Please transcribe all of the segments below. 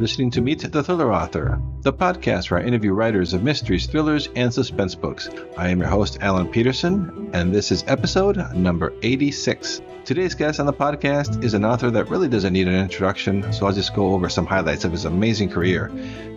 listening to Meet the Thriller Author, the podcast where I interview writers of mysteries, thrillers, and suspense books. I am your host, Alan Peterson, and this is episode number 86. Today's guest on the podcast is an author that really doesn't need an introduction, so I'll just go over some highlights of his amazing career.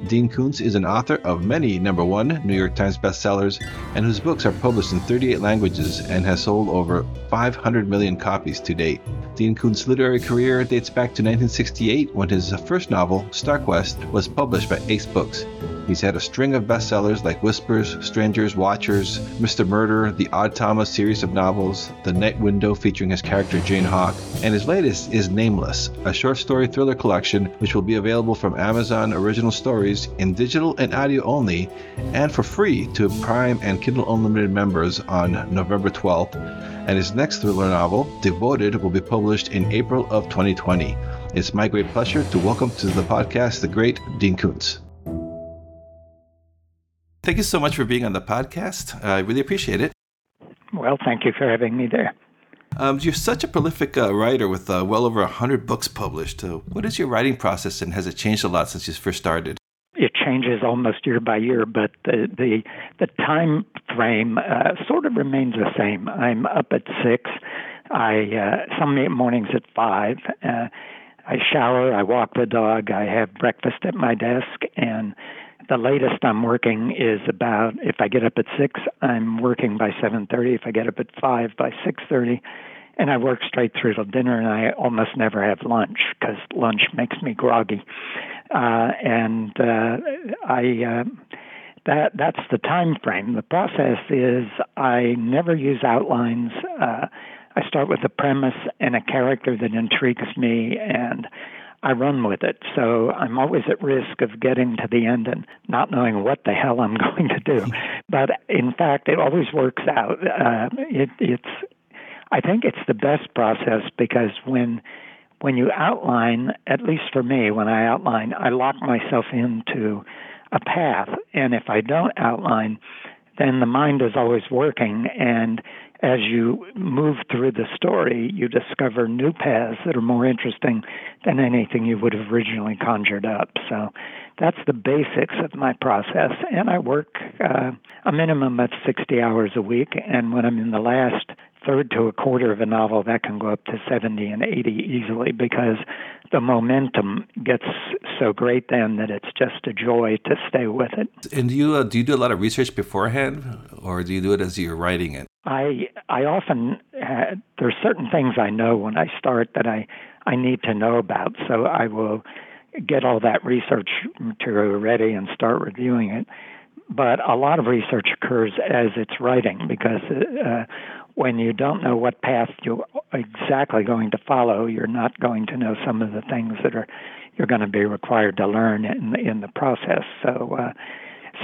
Dean Koontz is an author of many number one New York Times bestsellers, and whose books are published in 38 languages and has sold over 500 million copies to date. Dean Koontz's literary career dates back to 1968 when his first novel, StarQuest, was published by Ace Books. He's had a string of bestsellers like Whispers, Strangers, Watchers, Mr. Murder, the Odd Thomas series of novels, The Night Window featuring his character Jane Hawk, and his latest is Nameless, a short story thriller collection which will be available from Amazon Original Stories in digital and audio only and for free to Prime and Kindle Unlimited members on November 12th. And his next thriller novel, Devoted, will be published in April of 2020. It's my great pleasure to welcome to the podcast the great Dean Koontz. Thank you so much for being on the podcast. I really appreciate it. Well, thank you for having me there. Um, you're such a prolific uh, writer with uh, well over 100 books published. Uh, what is your writing process and has it changed a lot since you first started? It changes almost year by year, but the the, the time frame uh, sort of remains the same. I'm up at six. I uh, some mornings at five. Uh, I shower. I walk the dog. I have breakfast at my desk, and the latest I'm working is about if I get up at six, I'm working by seven thirty. If I get up at five, by six thirty, and I work straight through till dinner. And I almost never have lunch because lunch makes me groggy. Uh, and uh, I uh, that that's the time frame. The process is I never use outlines. Uh, I start with a premise and a character that intrigues me and I run with it. So I'm always at risk of getting to the end and not knowing what the hell I'm going to do. But in fact, it always works out. Uh, it, it's, I think it's the best process because when when you outline, at least for me, when I outline, I lock myself into a path, and if I don't outline, then the mind is always working and as you move through the story, you discover new paths that are more interesting than anything you would have originally conjured up. So that's the basics of my process. And I work uh, a minimum of 60 hours a week. And when I'm in the last third to a quarter of a novel, that can go up to 70 and 80 easily because the momentum gets so great then that it's just a joy to stay with it. And do you uh, do you do a lot of research beforehand, or do you do it as you're writing it? I I often uh, there's certain things I know when I start that I I need to know about, so I will get all that research material ready and start reviewing it. But a lot of research occurs as it's writing because uh, when you don't know what path you're exactly going to follow, you're not going to know some of the things that are you're going to be required to learn in the, in the process. So, uh,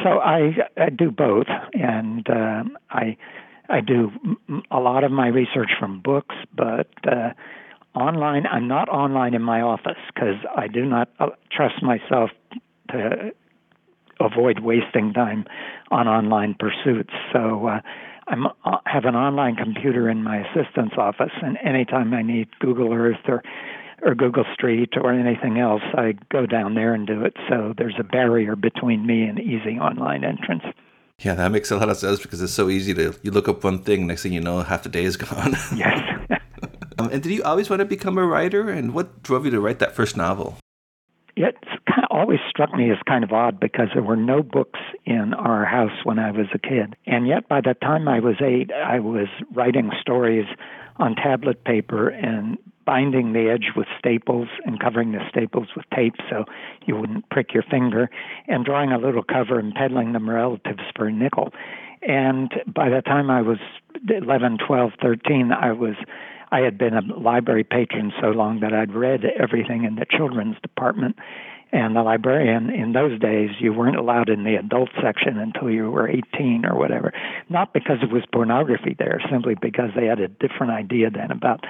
so I, I do both, and uh, I I do a lot of my research from books, but uh, online I'm not online in my office because I do not uh, trust myself to avoid wasting time on online pursuits. So. Uh, I uh, have an online computer in my assistant's office, and anytime I need Google Earth or or Google Street or anything else, I go down there and do it. So there's a barrier between me and easy online entrance. Yeah, that makes a lot of sense because it's so easy to you look up one thing, next thing you know, half the day is gone. Yes. um, and did you always want to become a writer? And what drove you to write that first novel? It kind of always struck me as kind of odd because there were no books in our house when I was a kid. And yet, by the time I was eight, I was writing stories on tablet paper and binding the edge with staples and covering the staples with tape so you wouldn't prick your finger, and drawing a little cover and peddling them relatives for a nickel. And by the time I was 11, 12, 13, I was I had been a library patron so long that I'd read everything in the children's department. And the librarian in those days, you weren't allowed in the adult section until you were 18 or whatever. Not because it was pornography there, simply because they had a different idea then about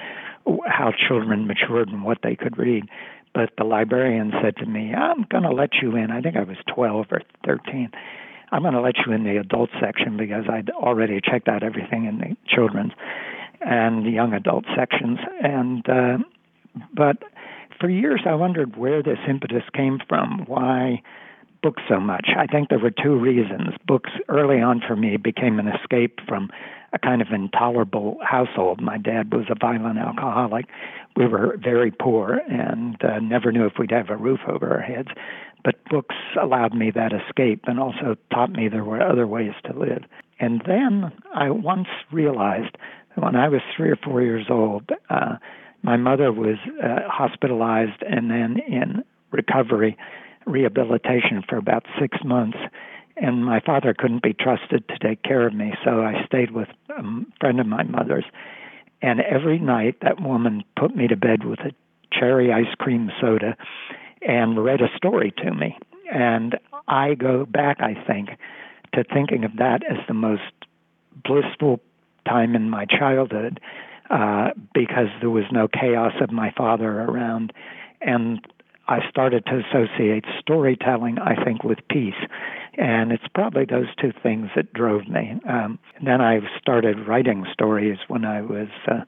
how children matured and what they could read. But the librarian said to me, I'm going to let you in. I think I was 12 or 13. I'm going to let you in the adult section because I'd already checked out everything in the children's and the young adult sections. And uh, but for years, I wondered where this impetus came from. Why books so much? I think there were two reasons. Books early on for me became an escape from a kind of intolerable household. My dad was a violent alcoholic. We were very poor and uh, never knew if we'd have a roof over our heads. But books allowed me that escape and also taught me there were other ways to live. And then I once realized when I was three or four years old, uh, my mother was uh, hospitalized and then in recovery rehabilitation for about six months and my father couldn't be trusted to take care of me, so I stayed with a friend of my mother's. And every night, that woman put me to bed with a cherry ice cream soda and read a story to me. And I go back, I think, to thinking of that as the most blissful time in my childhood uh, because there was no chaos of my father around. And I started to associate storytelling, I think, with peace. And it's probably those two things that drove me. Um, then I started writing stories when I was uh,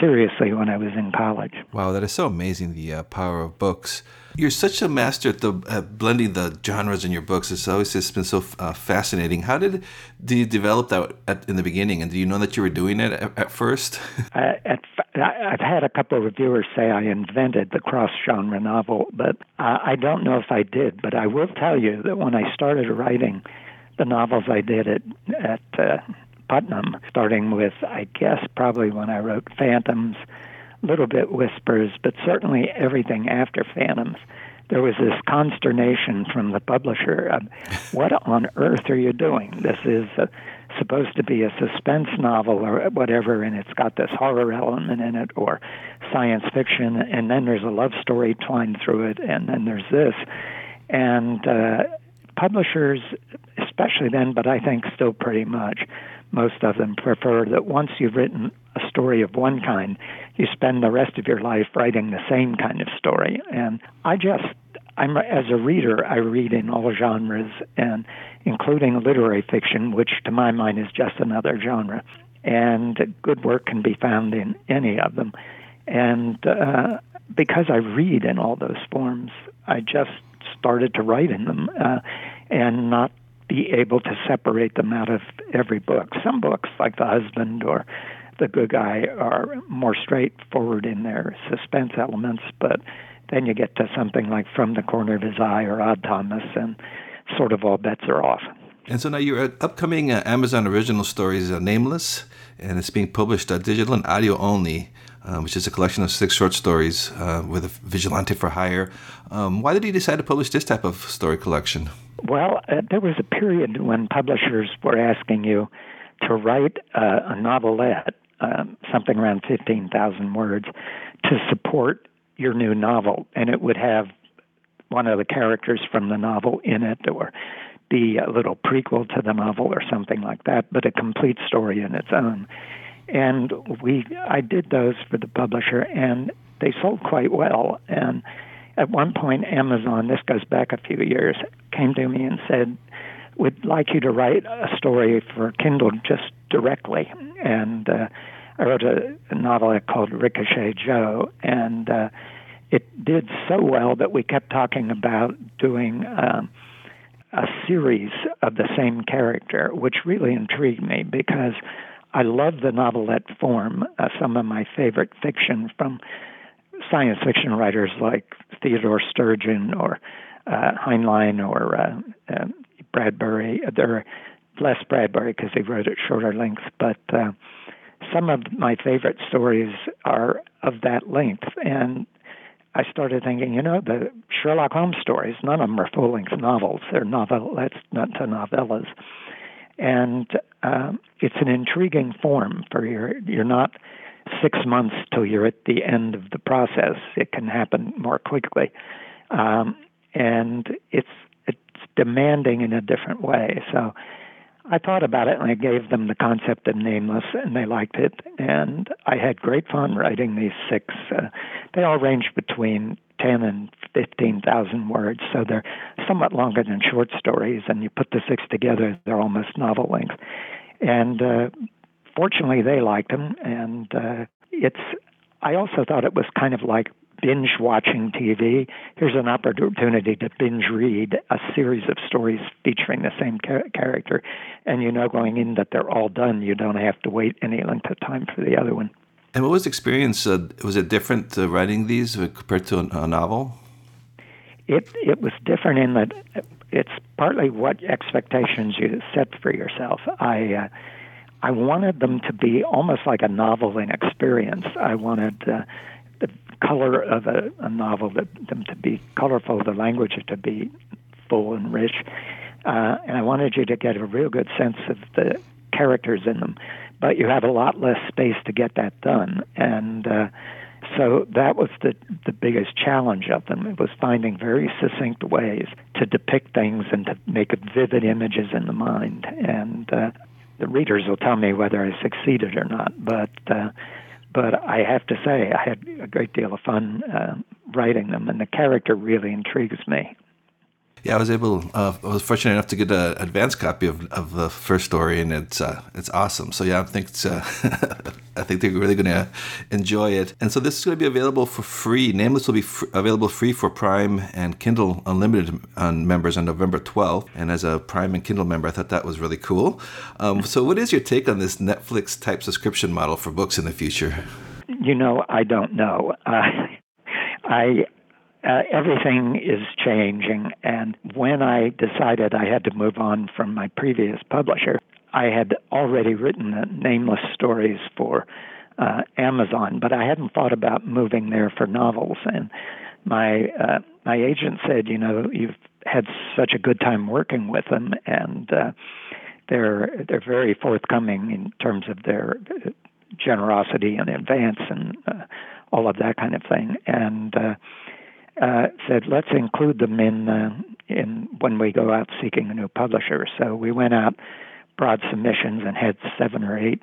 seriously when I was in college. Wow, that is so amazing, the uh, power of books. You're such a master at the blending the genres in your books. It's always just been so uh, fascinating. How did, did you develop that at, in the beginning? And do you know that you were doing it at, at first? uh, at, I've had a couple of reviewers say I invented the cross genre novel, but uh, I don't know if I did. But I will tell you that when I started writing the novels I did at, at uh, Putnam, starting with, I guess, probably when I wrote Phantoms, a little bit Whispers, but certainly everything after Phantoms. There was this consternation from the publisher of, what on earth are you doing? This is a, supposed to be a suspense novel or whatever, and it's got this horror element in it, or science fiction, and then there's a love story twined through it, and then there's this. And uh, publishers, especially then, but I think still pretty much, most of them prefer that once you've written a story of one kind, you spend the rest of your life writing the same kind of story. And I just, I'm as a reader, I read in all genres, and including literary fiction, which to my mind is just another genre. And good work can be found in any of them. And uh, because I read in all those forms, I just started to write in them uh, and not be able to separate them out of every book. Some books, like The Husband or The Good Guy, are more straightforward in their suspense elements, but then you get to something like From the Corner of His Eye or Odd Thomas, and sort of all bets are off. And so now your upcoming uh, Amazon original story is uh, Nameless, and it's being published uh, digital and audio only. Uh, which is a collection of six short stories uh, with a vigilante for hire. Um, why did you decide to publish this type of story collection? Well, uh, there was a period when publishers were asking you to write uh, a novelette, um, something around 15,000 words, to support your new novel. And it would have one of the characters from the novel in it or be a little prequel to the novel or something like that, but a complete story in its own. And we, I did those for the publisher, and they sold quite well. And at one point, Amazon, this goes back a few years, came to me and said, Would like you to write a story for Kindle just directly. And uh, I wrote a, a novel called Ricochet Joe, and uh, it did so well that we kept talking about doing um, a series of the same character, which really intrigued me because I love the novelette form. Uh, some of my favorite fiction from science fiction writers like Theodore Sturgeon or uh, Heinlein or uh, uh, Bradbury. They're less Bradbury because he wrote at shorter lengths, but uh, some of my favorite stories are of that length. And I started thinking, you know, the Sherlock Holmes stories, none of them are full length novels. They're novelettes, not to novellas. And um, it's an intriguing form for your, you're not six months till you're at the end of the process. It can happen more quickly, um, and it's it's demanding in a different way. So I thought about it and I gave them the concept of nameless, and they liked it. And I had great fun writing these six. Uh, they all range between ten and fifteen thousand words, so they're somewhat longer than short stories. And you put the six together, they're almost novel length. And uh, fortunately, they liked them, and uh, it's. I also thought it was kind of like binge watching TV. Here's an opportunity to binge read a series of stories featuring the same char- character. And you know going in that they're all done. You don't have to wait any length of time for the other one. And what was the experience? Uh, was it different uh, writing these compared to a, a novel? It, it was different in that it's partly what expectations you set for yourself. I. Uh, I wanted them to be almost like a novel in experience. I wanted uh, the color of a, a novel, the, them to be colorful, the language to be full and rich. Uh, and I wanted you to get a real good sense of the characters in them. But you have a lot less space to get that done. And uh, so that was the, the biggest challenge of them. It was finding very succinct ways to depict things and to make vivid images in the mind. And uh, the readers will tell me whether I succeeded or not. But uh, but I have to say I had a great deal of fun uh, writing them, and the character really intrigues me. Yeah, I was able. Uh, I was fortunate enough to get an advanced copy of, of the first story, and it's uh, it's awesome. So yeah, I think it's, uh, I think they're really going to enjoy it. And so this is going to be available for free. Nameless will be fr- available free for Prime and Kindle Unlimited on members on November 12th. And as a Prime and Kindle member, I thought that was really cool. Um, so, what is your take on this Netflix type subscription model for books in the future? You know, I don't know. Uh, I uh, everything is changing. And when I decided I had to move on from my previous publisher, I had already written nameless stories for uh, Amazon, but I hadn't thought about moving there for novels. And my uh, my agent said, you know, you've had such a good time working with them, and uh, they're they're very forthcoming in terms of their generosity and advance and uh, all of that kind of thing. And uh, uh, said, let's include them in uh, in when we go out seeking a new publisher. So we went out, broad submissions, and had seven or eight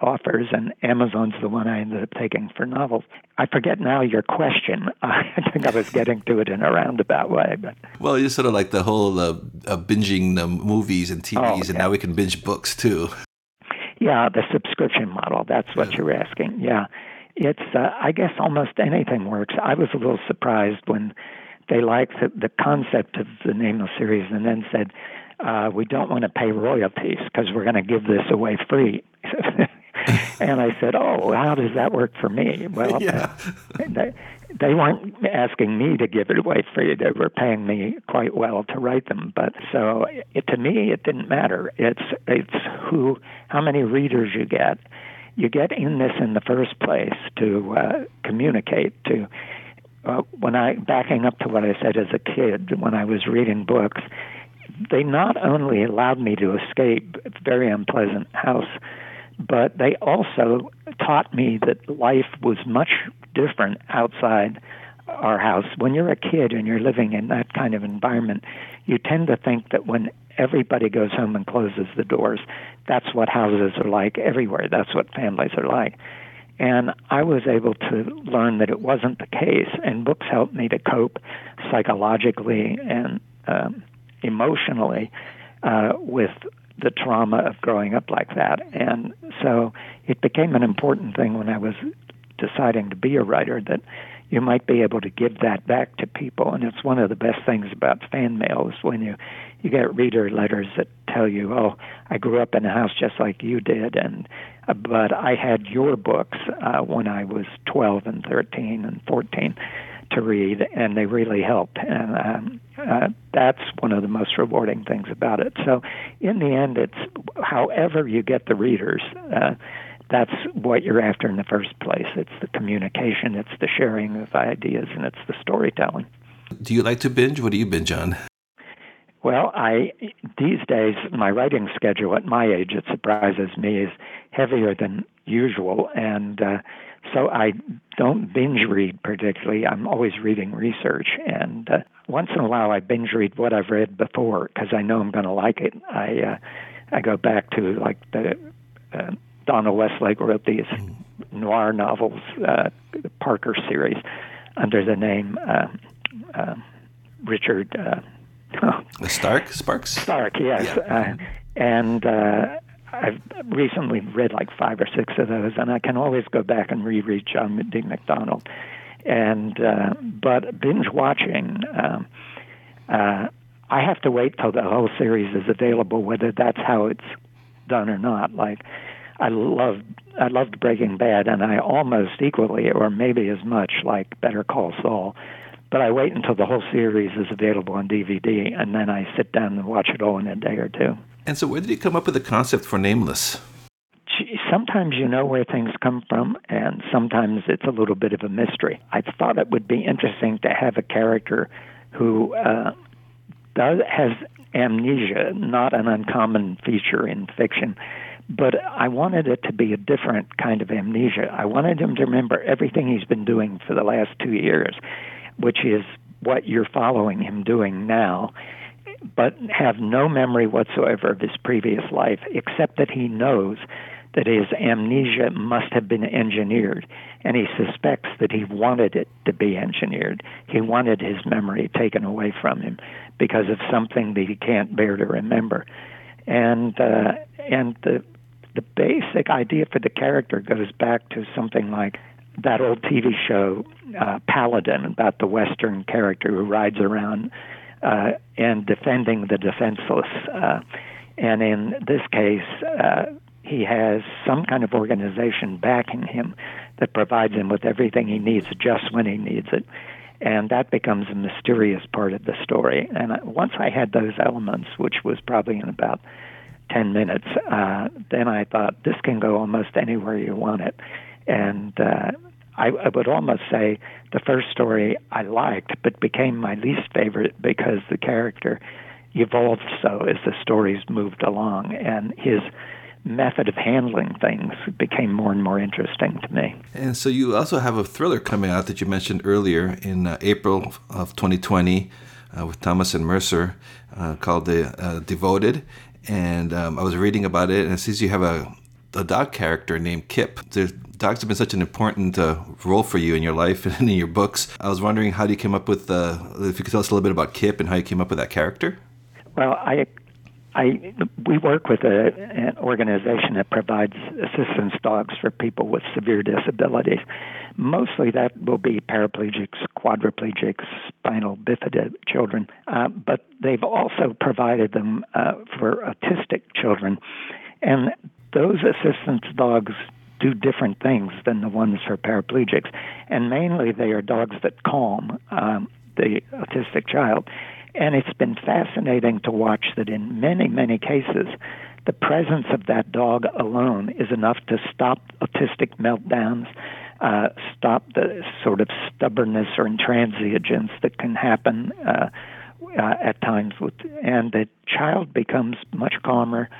offers, and Amazon's the one I ended up taking for novels. I forget now your question. I think I was getting to it in a roundabout way, but well, it's sort of like the whole uh, uh, binging the movies and TVs, oh, okay. and now we can binge books too. Yeah, the subscription model. That's what yeah. you're asking. Yeah it's uh, I guess almost anything works. I was a little surprised when they liked the, the concept of the Nameless series and then said uh, we don't want to pay royalties because we're going to give this away free. and I said, "Oh, how does that work for me?" Well, yeah. they, they weren't asking me to give it away free. They were paying me quite well to write them. But so it, to me, it didn't matter. It's it's who, how many readers you get, you get in this in the first place to uh, communicate to uh, when I backing up to what I said as a kid when I was reading books they not only allowed me to escape a very unpleasant house but they also taught me that life was much different outside our house when you're a kid and you're living in that kind of environment you tend to think that when everybody goes home and closes the doors. That's what houses are like everywhere. That's what families are like. And I was able to learn that it wasn't the case, and books helped me to cope psychologically and um, emotionally uh, with the trauma of growing up like that. And so it became an important thing when I was deciding to be a writer that you might be able to give that back to people. And it's one of the best things about fan mail is when you you get reader letters that tell you, "Oh, I grew up in a house just like you did," and uh, but I had your books uh, when I was 12 and 13 and 14 to read, and they really helped. And um, uh, that's one of the most rewarding things about it. So, in the end, it's however you get the readers. Uh, that's what you're after in the first place. It's the communication, it's the sharing of ideas, and it's the storytelling. Do you like to binge? What do you binge on? Well, I these days my writing schedule at my age it surprises me is heavier than usual, and uh, so I don't binge read particularly. I'm always reading research, and uh, once in a while I binge read what I've read before because I know I'm going to like it. I uh, I go back to like the uh, Donald Westlake wrote these noir novels, uh, the Parker series, under the name uh, uh, Richard. Uh, Stark, Sparks. Stark, yes, yeah. uh, and uh, I've recently read like five or six of those, and I can always go back and reread John D. MacDonald. And uh, but binge watching, um, uh, I have to wait till the whole series is available, whether that's how it's done or not. Like I loved I loved Breaking Bad, and I almost equally, or maybe as much, like Better Call Saul. But I wait until the whole series is available on DVD, and then I sit down and watch it all in a day or two. And so, where did you come up with the concept for Nameless? Sometimes you know where things come from, and sometimes it's a little bit of a mystery. I thought it would be interesting to have a character who uh, does has amnesia, not an uncommon feature in fiction. But I wanted it to be a different kind of amnesia. I wanted him to remember everything he's been doing for the last two years, which is what you're following him doing now, but have no memory whatsoever of his previous life, except that he knows that his amnesia must have been engineered, and he suspects that he wanted it to be engineered. He wanted his memory taken away from him because of something that he can't bear to remember. And uh, and the the basic idea for the character goes back to something like that old TV show uh, Paladin about the Western character who rides around uh, and defending the defenseless. Uh, and in this case, uh, he has some kind of organization backing him that provides him with everything he needs just when he needs it. And that becomes a mysterious part of the story. And once I had those elements, which was probably in about 10 minutes, uh, then I thought this can go almost anywhere you want it. And uh, I, I would almost say the first story I liked, but became my least favorite because the character evolved so as the stories moved along. And his method of handling things became more and more interesting to me. And so you also have a thriller coming out that you mentioned earlier in uh, April of 2020 uh, with Thomas and Mercer uh, called the uh, Devoted. And um, I was reading about it, and it says you have a, a dog character named Kip. The dogs have been such an important uh, role for you in your life and in your books. I was wondering how you came up with, uh, if you could tell us a little bit about Kip and how you came up with that character. Well, I I, we work with a, an organization that provides assistance dogs for people with severe disabilities. Mostly that will be paraplegics, quadriplegics, spinal bifida children, uh, but they've also provided them uh, for autistic children. And those assistance dogs do different things than the ones for paraplegics. And mainly they are dogs that calm um, the autistic child. And it's been fascinating to watch that in many, many cases, the presence of that dog alone is enough to stop autistic meltdowns, uh, stop the sort of stubbornness or intransigence that can happen uh, uh, at times, with, and the child becomes much calmer.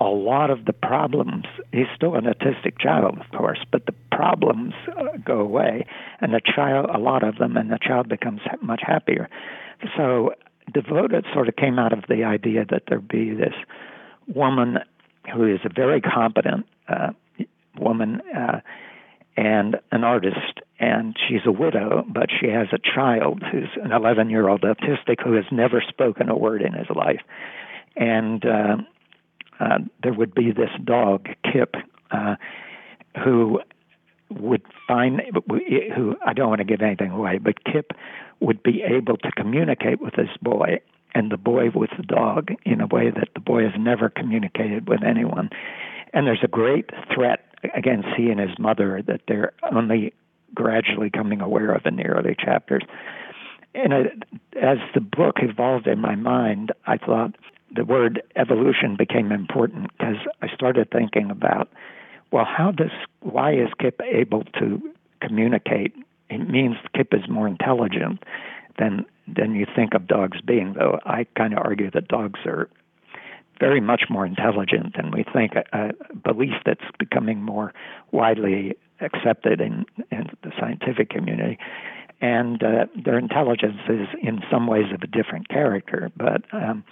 A lot of the problems, he's still an autistic child, of course, but the problems uh, go away, and the child, a lot of them, and the child becomes much happier. So devoted sort of came out of the idea that there be this woman who is a very competent uh, woman uh, and an artist, and she's a widow, but she has a child who's an 11 year old autistic who has never spoken a word in his life. And uh, uh, there would be this dog, Kip, uh, who would find, who I don't want to give anything away, but Kip would be able to communicate with this boy and the boy with the dog in a way that the boy has never communicated with anyone. And there's a great threat against he and his mother that they're only gradually coming aware of in the early chapters. And it, as the book evolved in my mind, I thought the word evolution became important because I started thinking about, well, how does why is Kip able to communicate it means Kip is more intelligent than than you think of dogs being. Though I kind of argue that dogs are very much more intelligent than we think. A, a belief that's becoming more widely accepted in, in the scientific community. And uh, their intelligence is in some ways of a different character, but um,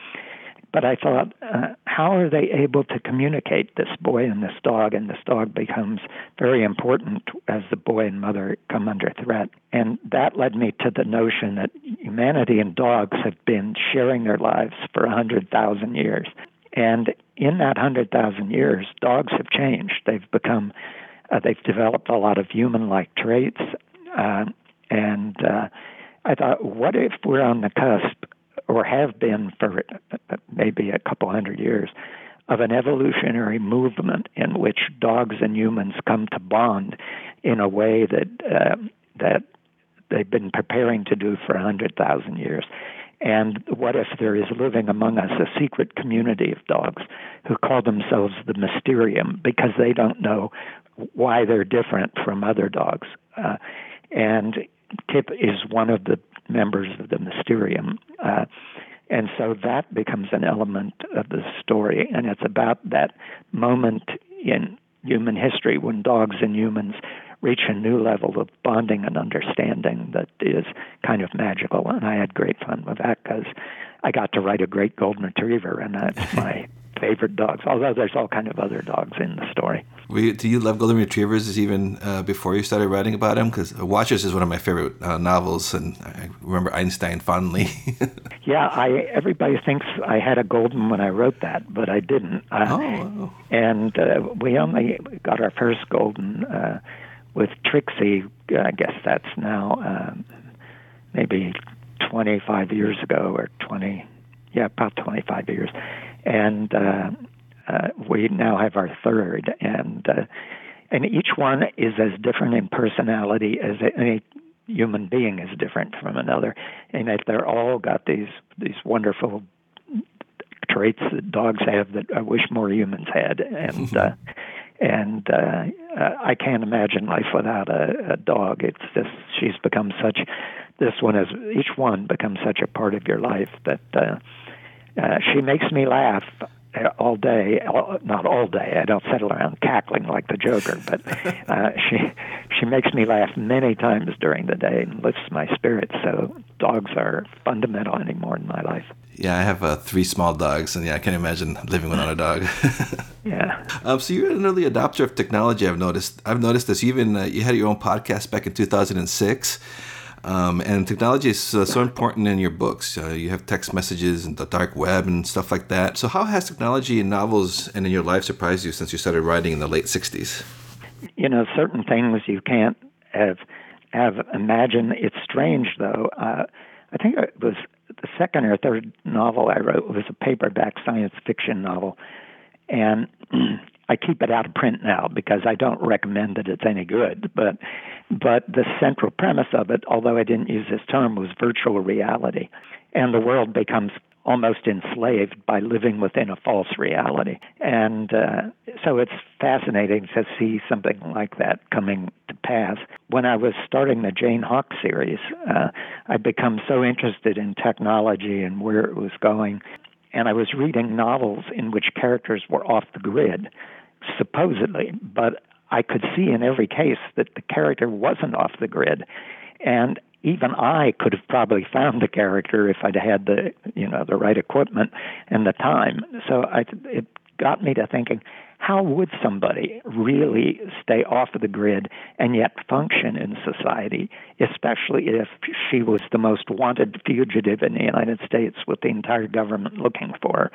but I thought, uh, how are they able to communicate this boy and this dog? And this dog becomes very important as the boy and mother come under threat. And that led me to the notion that humanity and dogs have been sharing their lives for 100,000 years. And in that 100,000 years, dogs have changed. They've become, uh, they've developed a lot of human like traits. Uh, And uh, I thought, what if we're on the cusp, or have been for maybe a couple hundred years, of an evolutionary movement in which dogs and humans come to bond in a way that uh, that they've been preparing to do for a hundred thousand years. And what if there is living among us a secret community of dogs who call themselves the Mysterium because they don't know why they're different from other dogs? Uh, and Kip is one of the members of the Mysterium. Uh, and so that becomes an element of the story. And it's about that moment in human history when dogs and humans reach a new level of bonding and understanding that is kind of magical. And I had great fun with that because I got to write a great golden retriever, and that's my favorite dogs. Although there's all kind of other dogs in the story. You, do you love golden retrievers even uh, before you started writing about them? Because Watchers is one of my favorite uh, novels, and I remember Einstein fondly. yeah, I everybody thinks I had a golden when I wrote that, but I didn't. Uh, oh. Wow. And uh, we only got our first golden uh, with Trixie. I guess that's now um, maybe 25 years ago or 20, yeah, about 25 years and uh, uh, we now have our third, and uh, and each one is as different in personality as any human being is different from another, and that they're all got these these wonderful traits that dogs have that I wish more humans had, and. Uh, and uh, I can't imagine life without a, a dog. It's just she's become such. This one is each one becomes such a part of your life that uh, uh, she makes me laugh all day. Not all day. I don't settle around cackling like the Joker, but uh, she she makes me laugh many times during the day and lifts my spirits. So dogs are fundamental anymore in my life. Yeah, I have uh, three small dogs, and yeah, I can't imagine living without a dog. yeah. Um, so you're an early adopter of technology. I've noticed. I've noticed this. You even uh, you had your own podcast back in 2006. Um, and technology is uh, so important in your books. Uh, you have text messages and the dark web and stuff like that. So, how has technology in novels and in your life surprised you since you started writing in the late 60s? You know, certain things you can't have, have imagined. It's strange, though. Uh, I think it was the second or third novel I wrote was a paperback science fiction novel. And I keep it out of print now because I don't recommend that it's any good. But but the central premise of it, although I didn't use this term, was virtual reality, and the world becomes almost enslaved by living within a false reality. And uh, so it's fascinating to see something like that coming to pass. When I was starting the Jane Hawk series, uh, I'd become so interested in technology and where it was going. And I was reading novels in which characters were off the grid supposedly, but I could see in every case that the character wasn't off the grid. And even I could have probably found the character if I'd had the you know the right equipment and the time. So I, it got me to thinking, how would somebody really stay off of the grid and yet function in society, especially if she was the most wanted fugitive in the United States with the entire government looking for her?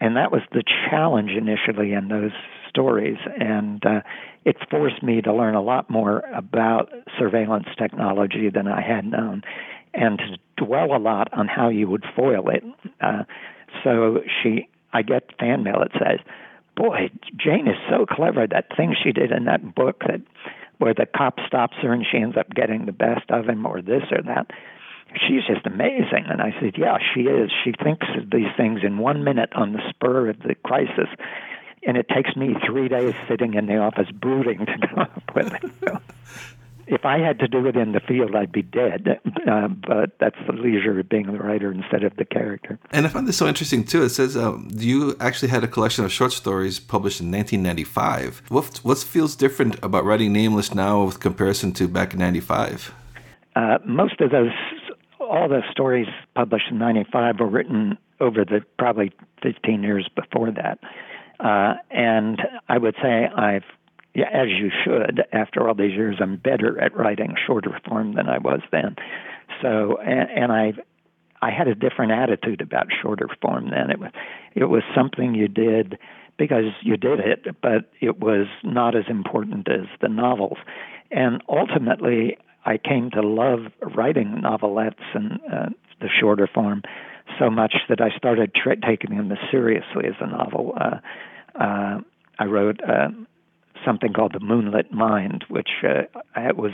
And that was the challenge initially in those stories, and uh, it forced me to learn a lot more about surveillance technology than I had known, and to dwell a lot on how you would foil it. Uh, so she, I get fan mail that says, "Boy, Jane is so clever. That thing she did in that book that." Where the cop stops her and she ends up getting the best of him, or this or that she's just amazing. And I said, yeah, she is. She thinks of these things in one minute on the spur of the crisis and it takes me three days sitting in the office brooding to come up with it. So, if I had to do it in the field, I'd be dead. Uh, but that's the leisure of being the writer instead of the character. And I found this so interesting too. It says um, you actually had a collection of short stories published in 1995. What what feels different about writing Nameless now with comparison to back in '95? Uh, most of those, all the stories published in '95 were written over the probably 15 years before that. Uh, and I would say I've, yeah, as you should, after all these years, I'm better at writing shorter form than I was then. So, and, and I, I had a different attitude about shorter form then. It was, it was something you did because you did it, but it was not as important as the novels. And ultimately, I came to love writing novelettes and uh, the shorter form so much that I started tra- taking them as seriously as a novel. Uh, uh, I wrote uh, something called The Moonlit Mind, which uh, was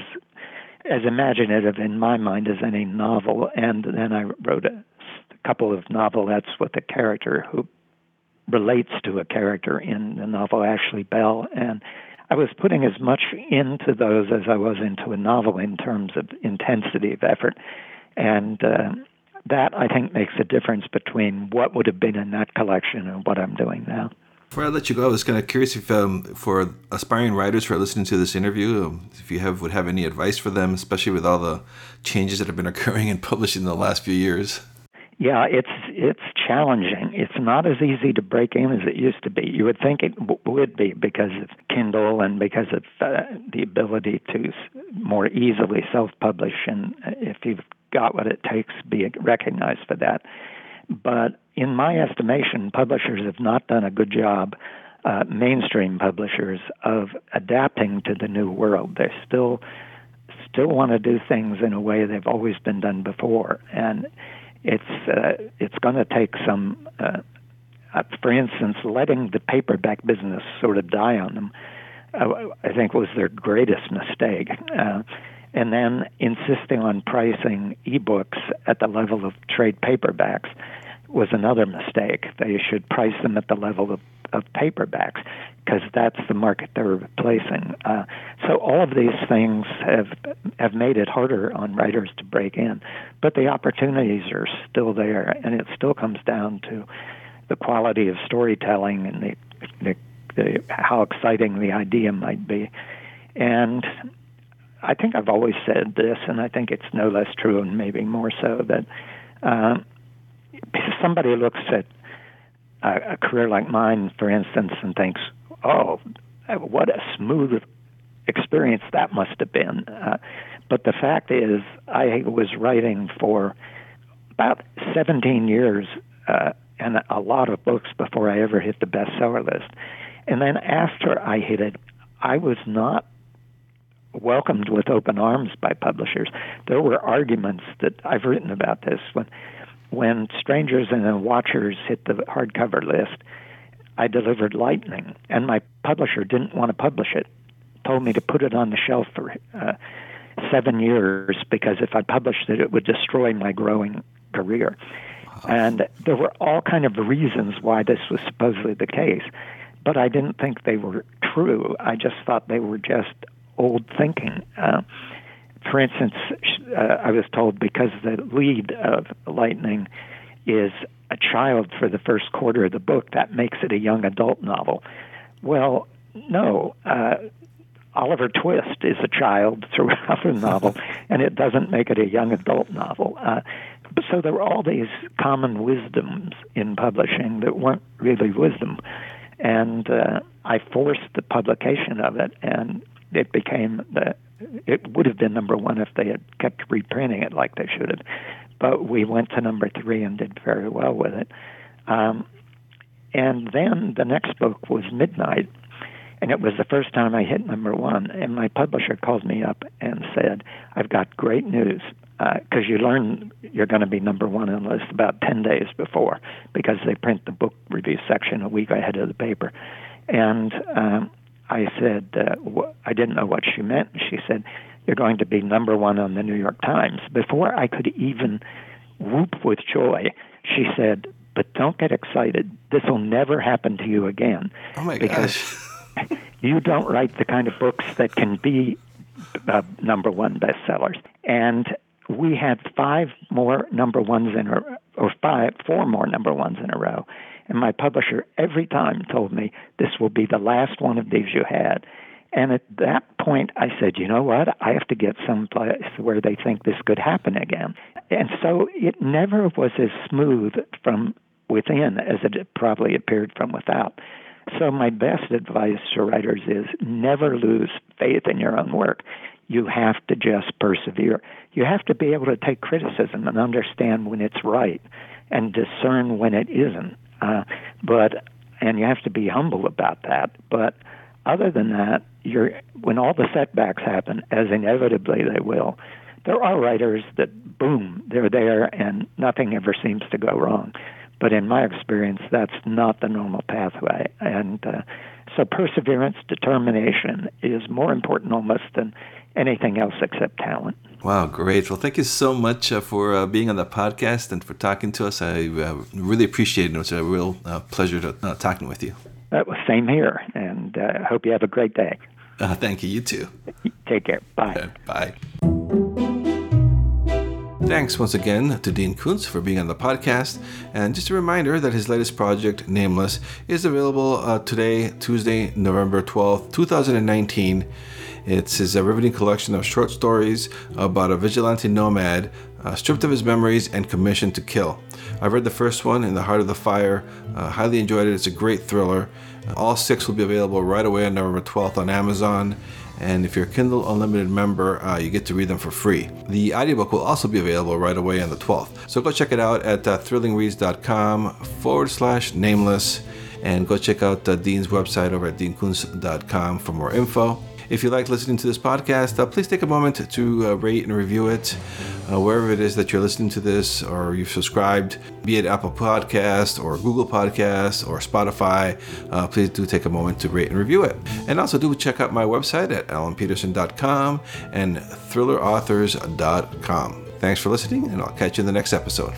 as imaginative in my mind as any novel. And then I wrote a, a couple of novelettes with a character who relates to a character in the novel Ashley Bell. And I was putting as much into those as I was into a novel in terms of intensity of effort. And uh, that, I think, makes a difference between what would have been in that collection and what I'm doing now. Before I let you go, I was kind of curious if, um, for aspiring writers who are listening to this interview, um, if you have would have any advice for them, especially with all the changes that have been occurring in publishing in the last few years. Yeah, it's it's challenging. It's not as easy to break in as it used to be. You would think it w- would be because of Kindle and because of uh, the ability to more easily self-publish, and uh, if you've got what it takes, to be recognized for that. But in my estimation, publishers have not done a good job, uh, mainstream publishers, of adapting to the new world. They still still want to do things in a way they've always been done before, and it's uh, it's going to take some. Uh, uh, for instance, letting the paperback business sort of die on them, uh, I think was their greatest mistake. Uh, and then insisting on pricing ebooks at the level of trade paperbacks was another mistake. They should price them at the level of, of paperbacks because that's the market they're replacing. Uh, so all of these things have have made it harder on writers to break in, but the opportunities are still there, and it still comes down to the quality of storytelling and the, the, the how exciting the idea might be, and. I think I've always said this, and I think it's no less true, and maybe more so, that uh, somebody looks at a, a career like mine, for instance, and thinks, "Oh, what a smooth experience that must have been." Uh, but the fact is, I was writing for about 17 years uh, and a lot of books before I ever hit the bestseller list. And then after I hit it, I was not welcomed with open arms by publishers. There were arguments that I've written about this when when Strangers and the Watchers hit the hardcover list, I delivered Lightning, and my publisher didn't want to publish it. Told me to put it on the shelf for uh, seven years because if I published it, it would destroy my growing career. And there were all kind of reasons why this was supposedly the case, but I didn't think they were true. I just thought they were just old thinking. Uh, for instance, uh, I was told because the lead of Lightning is a child for the first quarter of the book, that makes it a young adult novel. Well, no. Uh, Oliver Twist is a child throughout the novel, and it doesn't make it a young adult novel. Uh, so there were all these common wisdoms in publishing that weren't really wisdom. And uh, I forced the publication of it, and it became the it would have been number one if they had kept reprinting it like they should have. But we went to number three and did very well with it. Um, and then the next book was Midnight, and it was the first time I hit number one. And my publisher called me up and said, "I've got great news." Because uh, you learn you're going to be number one on the list about 10 days before, because they print the book review section a week ahead of the paper. And um, I said, uh, wh- I didn't know what she meant. She said, You're going to be number one on the New York Times. Before I could even whoop with joy, she said, But don't get excited. This will never happen to you again. Oh my because gosh. you don't write the kind of books that can be uh, number one bestsellers. And we had five more number ones in a or five, four more number ones in a row. And my publisher every time told me, this will be the last one of these you had. And at that point, I said, you know what? I have to get someplace where they think this could happen again. And so it never was as smooth from within as it probably appeared from without. So my best advice to writers is never lose faith in your own work. You have to just persevere. You have to be able to take criticism and understand when it's right and discern when it isn't. Uh, but and you have to be humble about that. But other than that, you're when all the setbacks happen, as inevitably they will, there are writers that boom, they're there and nothing ever seems to go wrong. But in my experience, that's not the normal pathway. And uh, so perseverance, determination is more important almost than anything else except talent. Wow, great. Well, thank you so much uh, for uh, being on the podcast and for talking to us. I uh, really appreciate it. It was a real uh, pleasure to, uh, talking with you. That was same here, and I uh, hope you have a great day. thank you. You too. Take care. Bye. Bye. Thanks once again to Dean Koontz for being on the podcast. And just a reminder that his latest project, Nameless, is available uh, today, Tuesday, November 12th, 2019. It's his uh, riveting collection of short stories about a vigilante nomad uh, stripped of his memories and commissioned to kill. I've read the first one, In the Heart of the Fire. Uh, highly enjoyed it. It's a great thriller. All six will be available right away on November 12th on Amazon. And if you're a Kindle Unlimited member, uh, you get to read them for free. The audiobook will also be available right away on the 12th. So go check it out at uh, thrillingreads.com forward slash nameless. And go check out uh, Dean's website over at deankoontz.com for more info. If you like listening to this podcast, uh, please take a moment to uh, rate and review it uh, wherever it is that you're listening to this or you've subscribed, be it Apple Podcast or Google Podcast or Spotify. Uh, please do take a moment to rate and review it. And also do check out my website at alanpeterson.com and thrillerauthors.com. Thanks for listening, and I'll catch you in the next episode.